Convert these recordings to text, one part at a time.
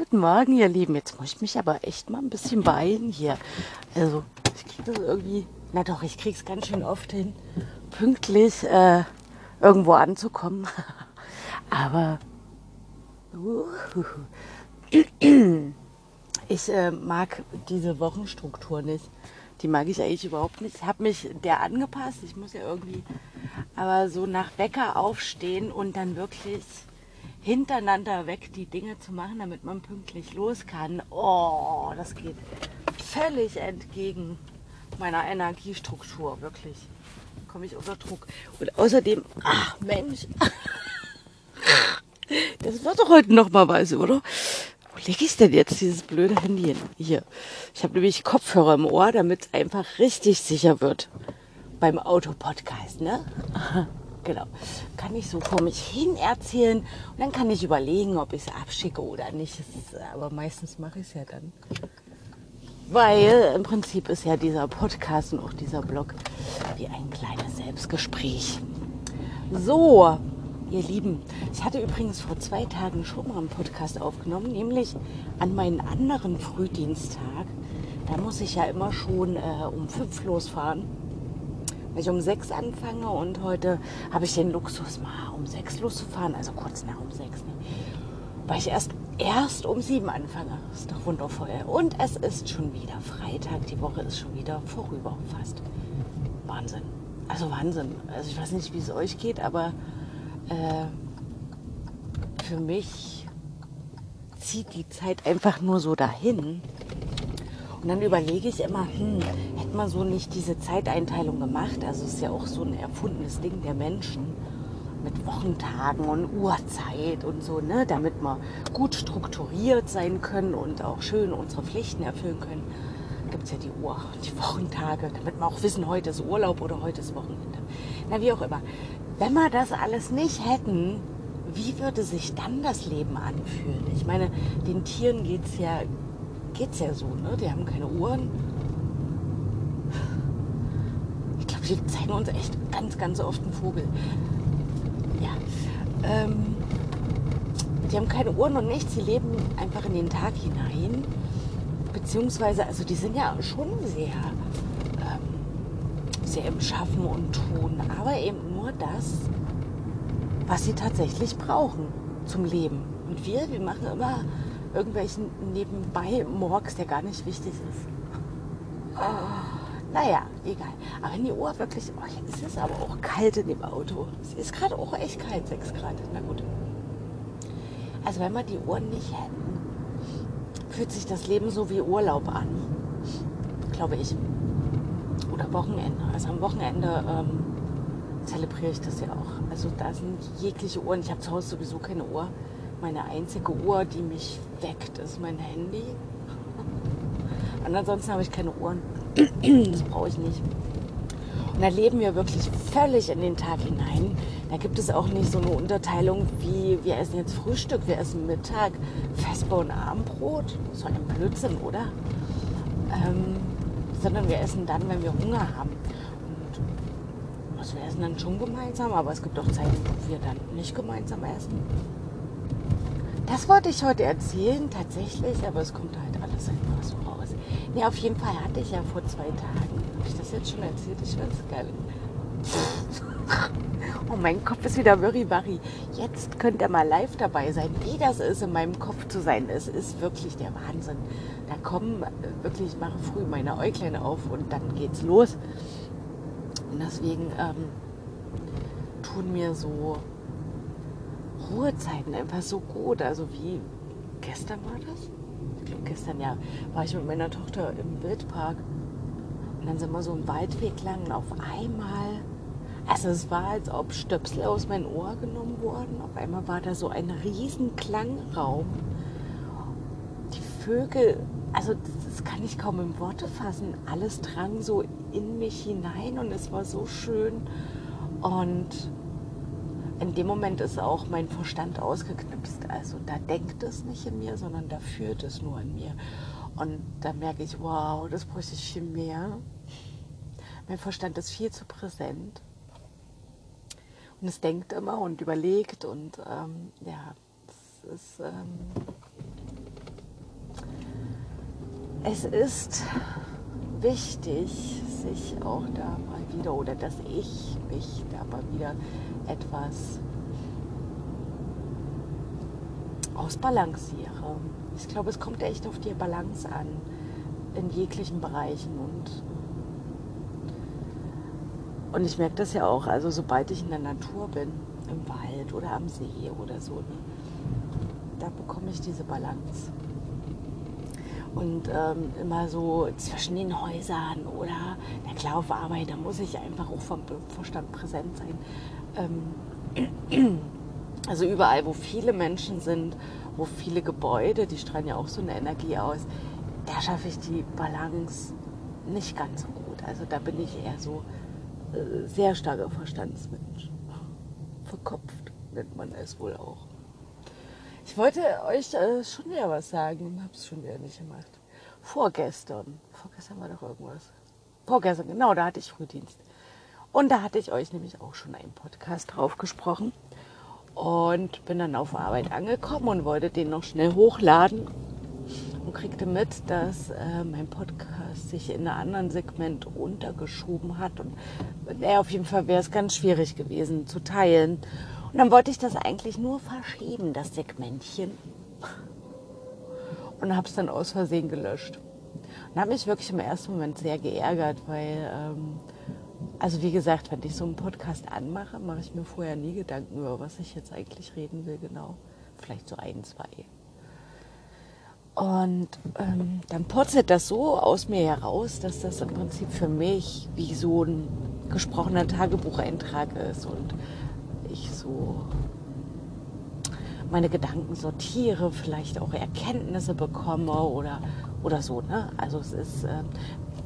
Guten Morgen, ihr Lieben. Jetzt muss ich mich aber echt mal ein bisschen beeilen hier. Also, ich kriege das irgendwie, na doch, ich kriege es ganz schön oft hin, pünktlich äh, irgendwo anzukommen. aber uh, ich äh, mag diese Wochenstruktur nicht. Die mag ich eigentlich überhaupt nicht. Ich habe mich der angepasst. Ich muss ja irgendwie aber so nach Wecker aufstehen und dann wirklich hintereinander weg die Dinge zu machen, damit man pünktlich los kann. Oh, das geht völlig entgegen meiner Energiestruktur, wirklich. Komme ich unter Druck. Und außerdem, ach Mensch, das wird doch heute noch mal was, oder? Wo lege ich denn jetzt dieses blöde Handy hin? Hier. Ich habe nämlich Kopfhörer im Ohr, damit es einfach richtig sicher wird beim Autopodcast, ne? genau. Kann ich so vor mich hin erzählen und dann kann ich überlegen, ob ich es abschicke oder nicht. aber meistens mache ich es ja dann. Weil im Prinzip ist ja dieser Podcast und auch dieser Blog wie ein kleines Selbstgespräch. So, ihr Lieben, ich hatte übrigens vor zwei Tagen schon mal einen Podcast aufgenommen, nämlich an meinen anderen Frühdiensttag. Da muss ich ja immer schon äh, um fünf losfahren weil ich um sechs anfange und heute habe ich den Luxus, mal um sechs loszufahren, also kurz nach um sechs, ne? weil ich erst, erst um sieben anfange. Ist doch wundervoll. Und es ist schon wieder Freitag, die Woche ist schon wieder vorüber fast. Wahnsinn. Also Wahnsinn. Also ich weiß nicht, wie es euch geht, aber äh, für mich zieht die Zeit einfach nur so dahin. Und dann überlege ich immer, hm, hätte man so nicht diese Zeiteinteilung gemacht? Also es ist ja auch so ein erfundenes Ding der Menschen mit Wochentagen und Uhrzeit und so, ne, damit wir gut strukturiert sein können und auch schön unsere Pflichten erfüllen können. Gibt es ja die Uhr, die Wochentage, damit wir auch wissen, heute ist Urlaub oder heute ist Wochenende. Na, wie auch immer. Wenn wir das alles nicht hätten, wie würde sich dann das Leben anfühlen? Ich meine, den Tieren geht es ja geht's ja so, ne? Die haben keine Uhren. Ich glaube, die zeigen uns echt ganz, ganz oft einen Vogel. Ja. Ähm, die haben keine Uhren und nichts, sie leben einfach in den Tag hinein. Beziehungsweise, also die sind ja schon sehr, ähm, sehr im Schaffen und Tun, aber eben nur das, was sie tatsächlich brauchen zum Leben. Und wir, wir machen immer irgendwelchen nebenbei Morgs, der gar nicht wichtig ist. Oh, naja, egal. Aber wenn die Uhr wirklich, oh, jetzt ist es aber auch kalt in dem Auto. Es ist gerade auch echt kalt, 6 Grad. Na gut. Also wenn wir die Uhren nicht hätten, fühlt sich das Leben so wie Urlaub an. Glaube ich. Oder Wochenende. Also am Wochenende ähm, zelebriere ich das ja auch. Also da sind jegliche Uhren. Ich habe zu Hause sowieso keine Uhr. Meine einzige Uhr, die mich weckt, ist mein Handy. Und ansonsten habe ich keine Uhren. Das brauche ich nicht. Und da leben wir wirklich völlig in den Tag hinein. Da gibt es auch nicht so eine Unterteilung wie wir essen jetzt Frühstück, wir essen Mittag, Vesper und Abendbrot. So ein Blödsinn, oder? Ähm, sondern wir essen dann, wenn wir Hunger haben. Und also wir essen dann schon gemeinsam, aber es gibt auch Zeiten, wo wir dann nicht gemeinsam essen. Das wollte ich heute erzählen, tatsächlich, aber es kommt halt alles einfach so raus. Nee, auf jeden Fall hatte ich ja vor zwei Tagen, habe ich das jetzt schon erzählt? Ich weiß gar nicht. Oh, mein Kopf ist wieder wirri Jetzt könnt ihr mal live dabei sein, wie das ist, in meinem Kopf zu sein. Es ist wirklich der Wahnsinn. Da kommen äh, wirklich, ich mache früh meine Äuglein auf und dann geht's los. Und deswegen ähm, tun mir so Ruhezeiten einfach so gut. Also wie gestern war das? Ich glaube gestern ja, war ich mit meiner Tochter im Wildpark. Und dann sind wir so einen Waldweg lang und auf einmal, also es war, als ob Stöpsel aus meinem Ohr genommen wurden. Auf einmal war da so ein riesen Klangraum. Die Vögel, also das kann ich kaum in Worte fassen. Alles drang so in mich hinein und es war so schön. Und in dem Moment ist auch mein Verstand ausgeknipst. Also da denkt es nicht in mir, sondern da führt es nur in mir. Und da merke ich, wow, das bräuchte ich viel mehr. Mein Verstand ist viel zu präsent. Und es denkt immer und überlegt und ähm, ja, es ist, ähm, es ist wichtig, sich auch da mal wieder oder dass ich mich da mal wieder etwas ausbalanciere. Ich glaube, es kommt echt auf die Balance an in jeglichen Bereichen und und ich merke das ja auch, also sobald ich in der Natur bin, im Wald oder am See oder so, ne, da bekomme ich diese Balance. Und ähm, immer so zwischen den Häusern oder, na klar, auf Arbeit, da muss ich einfach auch vom Verstand präsent sein. Ähm, also überall, wo viele Menschen sind, wo viele Gebäude, die strahlen ja auch so eine Energie aus, da schaffe ich die Balance nicht ganz so gut. Also da bin ich eher so äh, sehr starker Verstandsmensch. Verkopft nennt man es wohl auch. Ich wollte euch äh, schon wieder was sagen und habe es schon wieder nicht gemacht. Vorgestern. Vorgestern war doch irgendwas. Vorgestern, genau, da hatte ich Frühdienst. Und da hatte ich euch nämlich auch schon einen Podcast drauf gesprochen. Und bin dann auf Arbeit angekommen und wollte den noch schnell hochladen und kriegte mit, dass äh, mein Podcast sich in einem anderen Segment runtergeschoben hat. Und äh, auf jeden Fall wäre es ganz schwierig gewesen zu teilen. Und dann wollte ich das eigentlich nur verschieben, das Segmentchen. Und habe es dann aus Versehen gelöscht. Und habe mich wirklich im ersten Moment sehr geärgert, weil, ähm, also wie gesagt, wenn ich so einen Podcast anmache, mache ich mir vorher nie Gedanken über, was ich jetzt eigentlich reden will, genau. Vielleicht so ein, zwei. Und ähm, dann purzelt das so aus mir heraus, dass das im Prinzip für mich wie so ein gesprochener Tagebucheintrag ist und ich so meine Gedanken sortiere, vielleicht auch Erkenntnisse bekomme oder, oder so. Ne? Also es ist äh,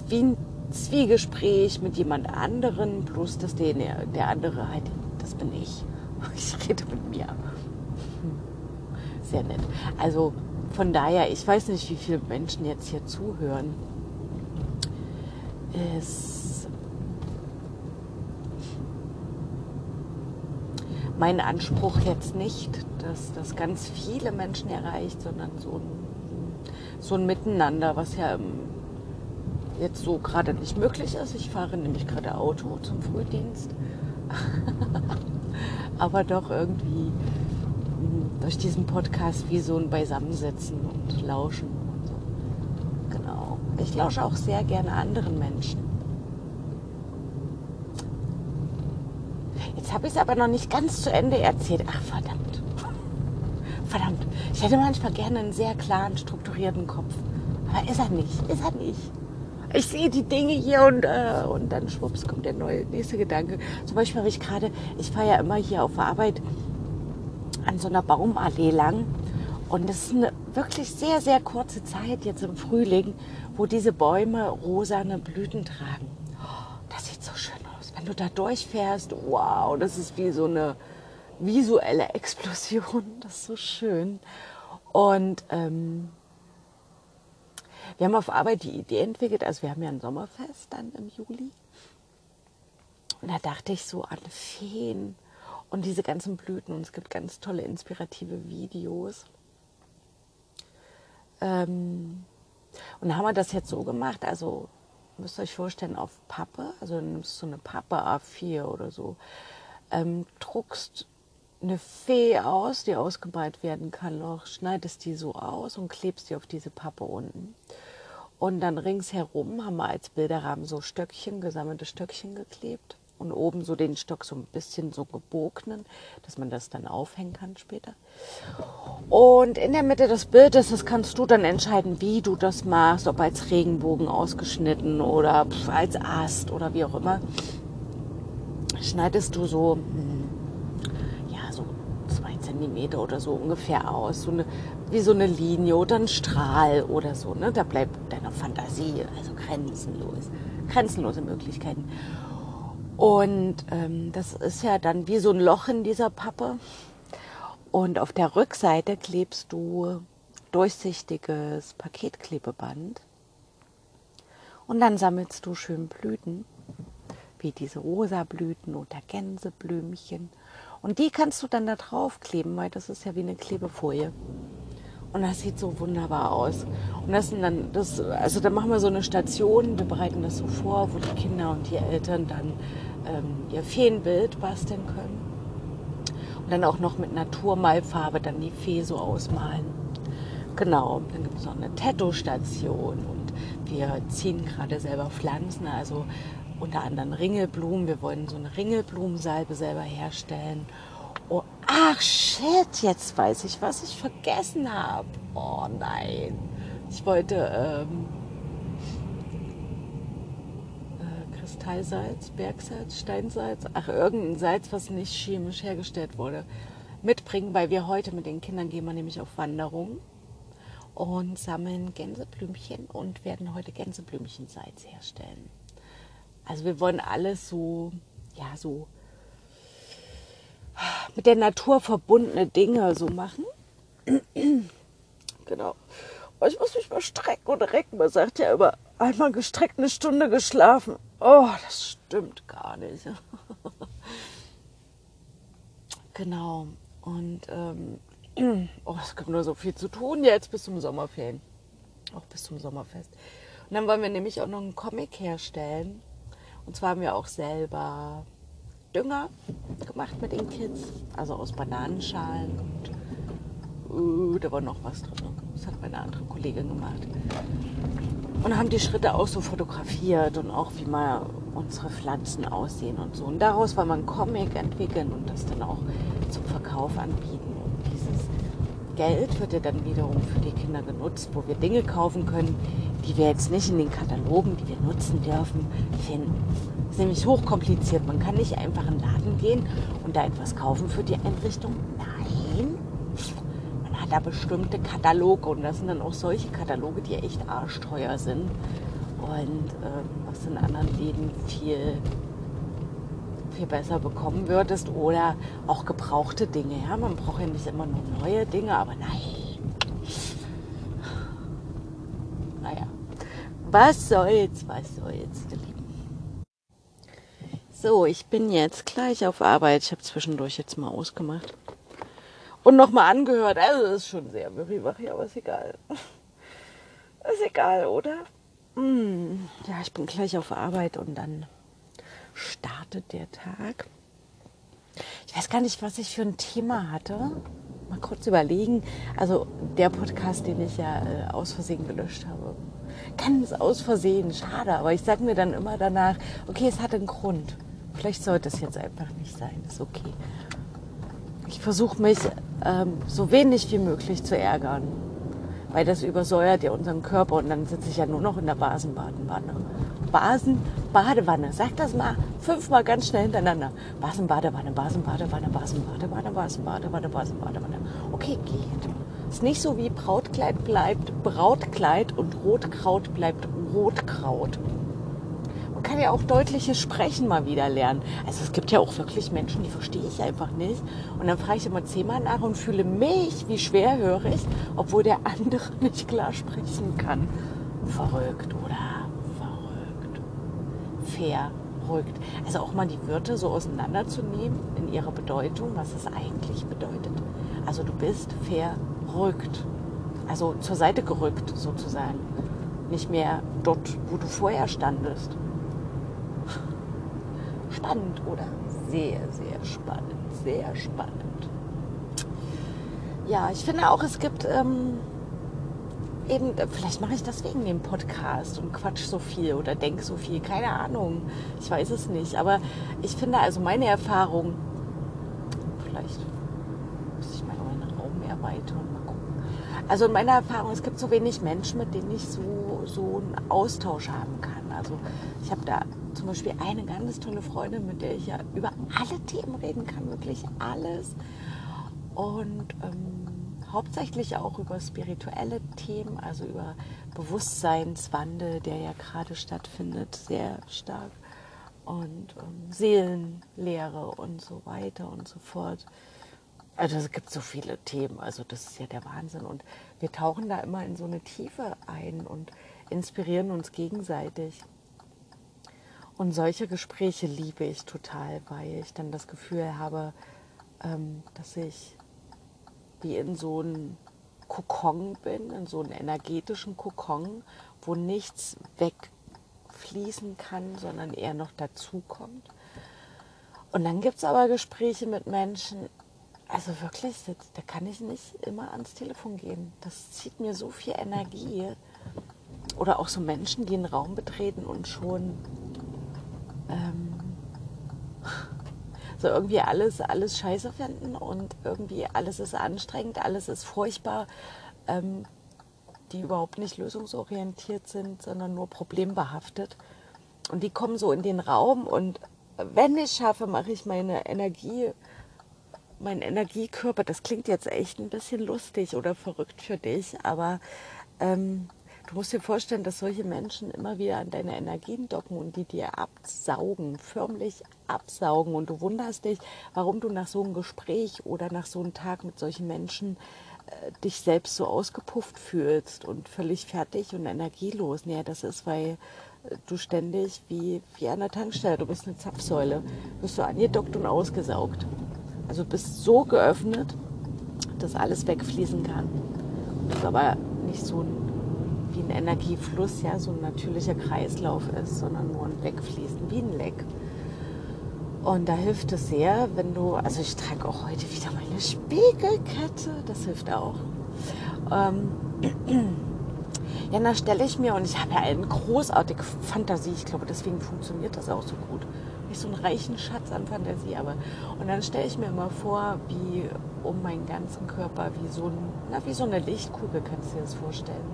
wie ein Zwiegespräch mit jemand anderen, plus dass der, der andere halt, das bin ich. Ich rede mit mir. Sehr nett. Also von daher, ich weiß nicht, wie viele Menschen jetzt hier zuhören. Es mein Anspruch jetzt nicht, dass das ganz viele Menschen erreicht, sondern so ein, so ein Miteinander, was ja jetzt so gerade nicht möglich ist. Ich fahre nämlich gerade Auto zum Frühdienst. Aber doch irgendwie durch diesen Podcast wie so ein Beisammensitzen und Lauschen und so. Genau. Ich lausche auch sehr gerne anderen Menschen. Jetzt habe ich es aber noch nicht ganz zu Ende erzählt. Ach, verdammt. Verdammt. Ich hätte manchmal gerne einen sehr klaren, strukturierten Kopf. Aber ist er nicht. Ist er nicht. Ich sehe die Dinge hier und, äh, und dann schwupps kommt der neue, nächste Gedanke. Zum Beispiel habe ich gerade, ich fahre ja immer hier auf Arbeit an so einer Baumallee lang. Und es ist eine wirklich sehr, sehr kurze Zeit jetzt im Frühling, wo diese Bäume rosane Blüten tragen. Das sieht so schön aus. Wenn du da durchfährst, wow, das ist wie so eine visuelle Explosion. Das ist so schön. Und ähm, wir haben auf Arbeit die Idee entwickelt, also wir haben ja ein Sommerfest dann im Juli. Und da dachte ich so an Feen und diese ganzen Blüten. Und es gibt ganz tolle, inspirative Videos. Ähm, und da haben wir das jetzt so gemacht. Also müsst ihr euch vorstellen, auf Pappe, also du nimmst so eine Pappe A4 oder so, ähm, druckst eine Fee aus, die ausgemalt werden kann noch, schneidest die so aus und klebst die auf diese Pappe unten. Und dann ringsherum haben wir als Bilderrahmen so Stöckchen, gesammelte Stöckchen geklebt und oben so den Stock so ein bisschen so gebogenen, dass man das dann aufhängen kann später. Und in der Mitte des Bildes, das kannst du dann entscheiden, wie du das machst, ob als Regenbogen ausgeschnitten oder als Ast oder wie auch immer. Schneidest du so, hm, ja, so zwei Zentimeter oder so ungefähr aus, so eine, wie so eine Linie oder ein Strahl oder so. Ne? Da bleibt deiner Fantasie also grenzenlos, grenzenlose Möglichkeiten. Und ähm, das ist ja dann wie so ein Loch in dieser Pappe. Und auf der Rückseite klebst du durchsichtiges Paketklebeband. Und dann sammelst du schön Blüten, wie diese rosa Blüten oder Gänseblümchen. Und die kannst du dann da drauf kleben, weil das ist ja wie eine Klebefolie. Und das sieht so wunderbar aus. Und das sind dann, das, also dann machen wir so eine Station, wir bereiten das so vor, wo die Kinder und die Eltern dann ähm, ihr Feenbild basteln können. Und dann auch noch mit Naturmalfarbe dann die Fee so ausmalen. Genau, dann gibt es noch eine Tattoo-Station und wir ziehen gerade selber Pflanzen, also unter anderem Ringelblumen. Wir wollen so eine Ringelblumensalbe selber herstellen. Oh, ach shit, jetzt weiß ich, was ich vergessen habe. Oh nein. Ich wollte ähm, äh, Kristallsalz, Bergsalz, Steinsalz, ach irgendein Salz, was nicht chemisch hergestellt wurde, mitbringen, weil wir heute mit den Kindern gehen wir nämlich auf Wanderung und sammeln Gänseblümchen und werden heute Gänseblümchensalz herstellen. Also wir wollen alles so, ja, so mit der Natur verbundene Dinge so machen. genau. Oh, ich muss mich mal strecken und recken. Man sagt ja immer, einmal gestreckt eine Stunde geschlafen. Oh, das stimmt gar nicht. genau. Und ähm, oh, es gibt nur so viel zu tun jetzt bis zum Sommerferien. Auch bis zum Sommerfest. Und dann wollen wir nämlich auch noch einen Comic herstellen. Und zwar haben wir auch selber Dünger gemacht mit den Kids. Also aus Bananenschalen und uh, da war noch was drin. Das hat meine andere Kollegin gemacht. Und haben die Schritte auch so fotografiert und auch wie mal unsere Pflanzen aussehen und so. Und daraus wir einen Comic entwickeln und das dann auch zum Verkauf anbieten. Geld wird ja dann wiederum für die Kinder genutzt, wo wir Dinge kaufen können, die wir jetzt nicht in den Katalogen, die wir nutzen dürfen, finden. Das ist nämlich hochkompliziert. Man kann nicht einfach in den Laden gehen und da etwas kaufen für die Einrichtung. Nein, man hat da bestimmte Kataloge und das sind dann auch solche Kataloge, die echt arschteuer sind und äh, was in anderen Läden viel viel besser bekommen würdest oder auch gebrauchte Dinge. Ja, man braucht ja nicht immer nur neue Dinge, aber nein. Naja, was soll's, was soll's, ihr Lieben. So, ich bin jetzt gleich auf Arbeit. Ich habe zwischendurch jetzt mal ausgemacht und nochmal angehört. Also, das ist schon sehr mürriwach, aber ist egal. Ist egal, oder? Hm, ja, ich bin gleich auf Arbeit und dann startet der Tag. Ich weiß gar nicht, was ich für ein Thema hatte. Mal kurz überlegen. Also der Podcast, den ich ja äh, aus Versehen gelöscht habe. Ganz aus Versehen, schade. Aber ich sage mir dann immer danach, okay, es hat einen Grund. Vielleicht sollte es jetzt einfach nicht sein. Ist okay. Ich versuche mich ähm, so wenig wie möglich zu ärgern. Weil das übersäuert ja unseren Körper und dann sitze ich ja nur noch in der Basenbadenwanne. Basen, Badewanne. Sag das mal fünfmal ganz schnell hintereinander. Basen, Badewanne, Basen, Badewanne, Basen, Badewanne, Basen, Badewanne, Basen, Badewanne. Okay, geht. Ist nicht so wie Brautkleid bleibt Brautkleid und Rotkraut bleibt Rotkraut. Man kann ja auch deutliches Sprechen mal wieder lernen. Also es gibt ja auch wirklich Menschen, die verstehe ich einfach nicht. Und dann frage ich immer zehnmal nach und fühle mich wie schwerhörig, obwohl der andere nicht klar sprechen kann. Verrückt, oder? Verrückt. Also auch mal die Wörter so auseinanderzunehmen in ihrer Bedeutung, was es eigentlich bedeutet. Also du bist verrückt. Also zur Seite gerückt sozusagen. Nicht mehr dort, wo du vorher standest. Spannend, oder? Sehr, sehr spannend. Sehr spannend. Ja, ich finde auch, es gibt ähm, eben, vielleicht mache ich das wegen dem Podcast und quatsch so viel oder denke so viel. Keine Ahnung. Ich weiß es nicht. Aber ich finde also meine Erfahrung, vielleicht muss ich mal meinen Raum erweitern. Mal gucken. Also in meiner Erfahrung, es gibt so wenig Menschen, mit denen ich so, so einen Austausch haben kann. Also ich habe da zum Beispiel eine ganz tolle Freundin, mit der ich ja über alle Themen reden kann, wirklich alles. Und ähm, hauptsächlich auch über spirituelle Themen, also über Bewusstseinswandel, der ja gerade stattfindet, sehr stark. Und um, Seelenlehre und so weiter und so fort. Also es gibt so viele Themen, also das ist ja der Wahnsinn. Und wir tauchen da immer in so eine Tiefe ein und inspirieren uns gegenseitig. Und solche Gespräche liebe ich total, weil ich dann das Gefühl habe, ähm, dass ich wie in so ein Kokon bin, in so einem energetischen Kokon, wo nichts wegfließen kann, sondern eher noch dazukommt. Und dann gibt es aber Gespräche mit Menschen, also wirklich, da kann ich nicht immer ans Telefon gehen. Das zieht mir so viel Energie. Oder auch so Menschen, die einen Raum betreten und schon ähm, so irgendwie alles, alles scheiße finden und irgendwie alles ist anstrengend, alles ist furchtbar, ähm, die überhaupt nicht lösungsorientiert sind, sondern nur problembehaftet. Und die kommen so in den Raum und wenn ich schaffe, mache ich meine Energie, meinen Energiekörper, das klingt jetzt echt ein bisschen lustig oder verrückt für dich, aber ähm, Du musst dir vorstellen, dass solche Menschen immer wieder an deine Energien docken und die dir absaugen, förmlich absaugen. Und du wunderst dich, warum du nach so einem Gespräch oder nach so einem Tag mit solchen Menschen äh, dich selbst so ausgepufft fühlst und völlig fertig und energielos. Naja, das ist, weil äh, du ständig wie, wie an der Tankstelle, du bist eine Zapfsäule, bist du angedockt und ausgesaugt. Also bist so geöffnet, dass alles wegfließen kann. Das ist aber nicht so ein wie ein Energiefluss, ja, so ein natürlicher Kreislauf ist, sondern nur ein Wegfließen, wie ein Leck. Und da hilft es sehr, wenn du, also ich trage auch heute wieder meine Spiegelkette, das hilft auch. Ähm, ja, da stelle ich mir, und ich habe ja eine großartige Fantasie, ich glaube, deswegen funktioniert das auch so gut. Nicht so einen reichen Schatz an Fantasie, aber. Und dann stelle ich mir immer vor, wie um meinen ganzen Körper, wie so, ein, na, wie so eine Lichtkugel, kannst du dir das vorstellen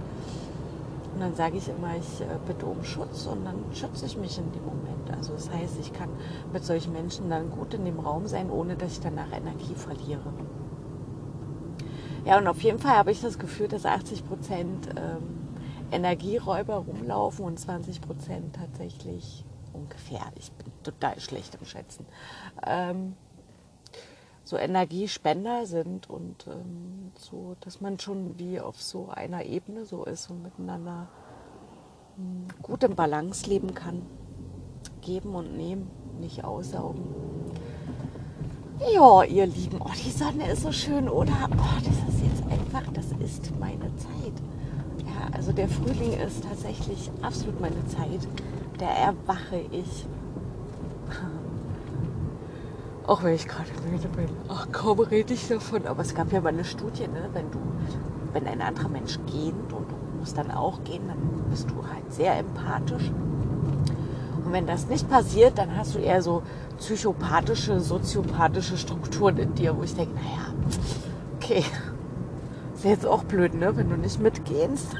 und dann sage ich immer, ich äh, bitte um Schutz und dann schütze ich mich in dem Moment. Also das heißt, ich kann mit solchen Menschen dann gut in dem Raum sein, ohne dass ich danach Energie verliere. Ja, und auf jeden Fall habe ich das Gefühl, dass 80 Prozent ähm, Energieräuber rumlaufen und 20 Prozent tatsächlich ungefähr. Ich bin total schlecht im Schätzen. Ähm, so Energiespender sind und ähm, so, dass man schon wie auf so einer Ebene so ist und miteinander ähm, gut im Balance leben kann. Geben und nehmen, nicht aussaugen. Ja, ihr Lieben, oh, die Sonne ist so schön, oder? Oh, das ist jetzt einfach, das ist meine Zeit. Ja, also der Frühling ist tatsächlich absolut meine Zeit. Da erwache ich. Auch wenn ich gerade müde bin. Ach, kaum rede ich davon. Aber es gab ja mal eine Studie, ne? wenn du, wenn ein anderer Mensch geht und du musst dann auch gehen, dann bist du halt sehr empathisch. Und wenn das nicht passiert, dann hast du eher so psychopathische, soziopathische Strukturen in dir, wo ich denke, naja, okay, ist jetzt auch blöd, ne? wenn du nicht mitgehst.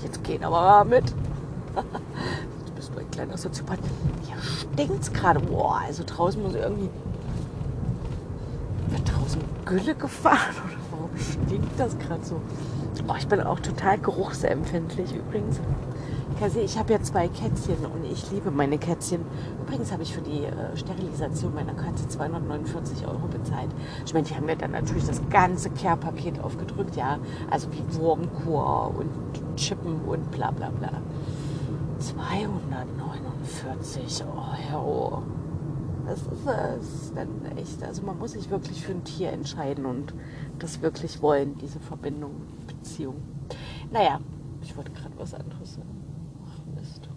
Jetzt gehen aber mal mit. Jetzt bist du ein kleiner Soziopath. Hier stinkt's gerade. Boah, also draußen muss ich irgendwie draußen Gülle gefahren oder warum stinkt das gerade so? Oh, ich bin auch total geruchsempfindlich übrigens. Kasi, ich habe ja zwei Kätzchen und ich liebe meine Kätzchen. Übrigens habe ich für die äh, Sterilisation meiner Katze 249 Euro bezahlt. Ich meine, die haben mir dann natürlich das ganze Care-Paket aufgedrückt, ja. Also wie Wurmkur und Chippen und bla bla bla. 249 Euro das ist es dann echt. Also man muss sich wirklich für ein Tier entscheiden und das wirklich wollen, diese Verbindung, Beziehung. Naja, ich wollte gerade was anderes sagen. Ach Mist.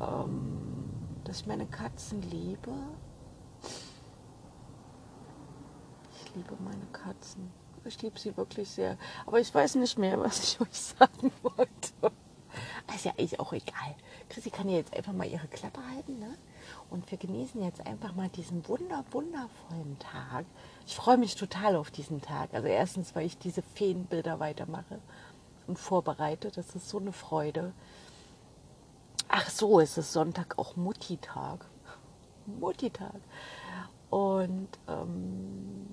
Ähm, dass ich meine Katzen liebe. Ich liebe meine Katzen. Ich liebe sie wirklich sehr. Aber ich weiß nicht mehr, was ich euch sagen wollte. Ist ja eigentlich auch egal. Chrissy kann ja jetzt einfach mal ihre Klappe halten, ne? Und wir genießen jetzt einfach mal diesen wunder, wundervollen Tag. Ich freue mich total auf diesen Tag. Also erstens, weil ich diese Feenbilder weitermache und vorbereite. Das ist so eine Freude. Ach so, es ist Sonntag auch Mutti-Tag. Mutti-Tag. Und ähm,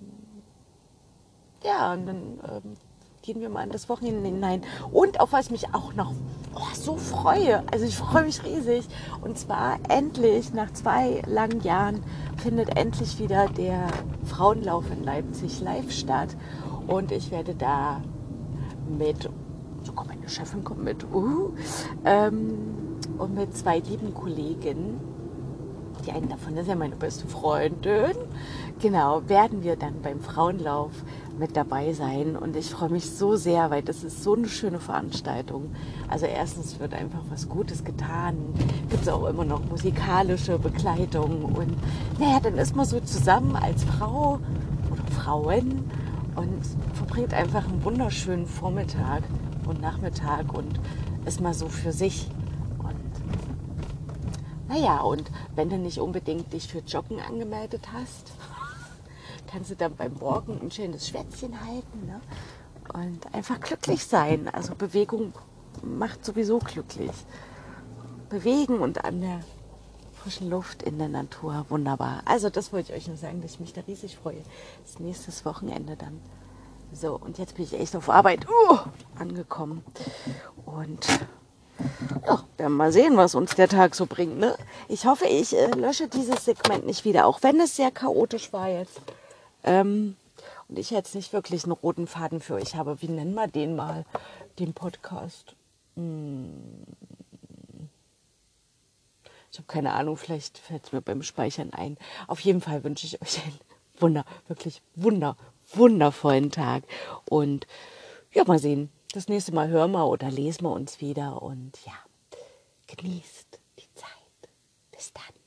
ja, und dann ähm, gehen wir mal in das Wochenende hinein. Und auf was ich mich auch noch oh, so freue, also ich freue mich riesig. Und zwar endlich, nach zwei langen Jahren, findet endlich wieder der Frauenlauf in Leipzig live statt. Und ich werde da mit, sogar meine Chefin kommt mit, uh, ähm, und mit zwei lieben Kollegen die eine davon ist ja meine beste Freundin, genau, werden wir dann beim Frauenlauf mit dabei sein. Und ich freue mich so sehr, weil das ist so eine schöne Veranstaltung. Also erstens wird einfach was Gutes getan. Gibt es auch immer noch musikalische Begleitung. Und naja, dann ist man so zusammen als Frau oder Frauen und verbringt einfach einen wunderschönen Vormittag und Nachmittag und ist mal so für sich. Naja, und wenn du nicht unbedingt dich für Joggen angemeldet hast, kannst du dann beim Morgen ein schönes Schwätzchen halten ne? und einfach glücklich sein. Also Bewegung macht sowieso glücklich. Bewegen und an der frischen Luft in der Natur, wunderbar. Also das wollte ich euch nur sagen, dass ich mich da riesig freue. Das nächste Wochenende dann. So, und jetzt bin ich echt auf Arbeit uh, angekommen. Und ja, werden mal sehen, was uns der Tag so bringt. Ne? Ich hoffe, ich äh, lösche dieses Segment nicht wieder, auch wenn es sehr chaotisch war jetzt. Ähm, und ich jetzt nicht wirklich einen roten Faden für euch habe. Wie nennen wir den mal, den Podcast? Hm. Ich habe keine Ahnung, vielleicht fällt es mir beim Speichern ein. Auf jeden Fall wünsche ich euch einen wunder, wirklich wunder, wundervollen Tag. Und ja, mal sehen. Das nächste Mal hören wir oder lesen wir uns wieder. Und ja, genießt die Zeit. Bis dann.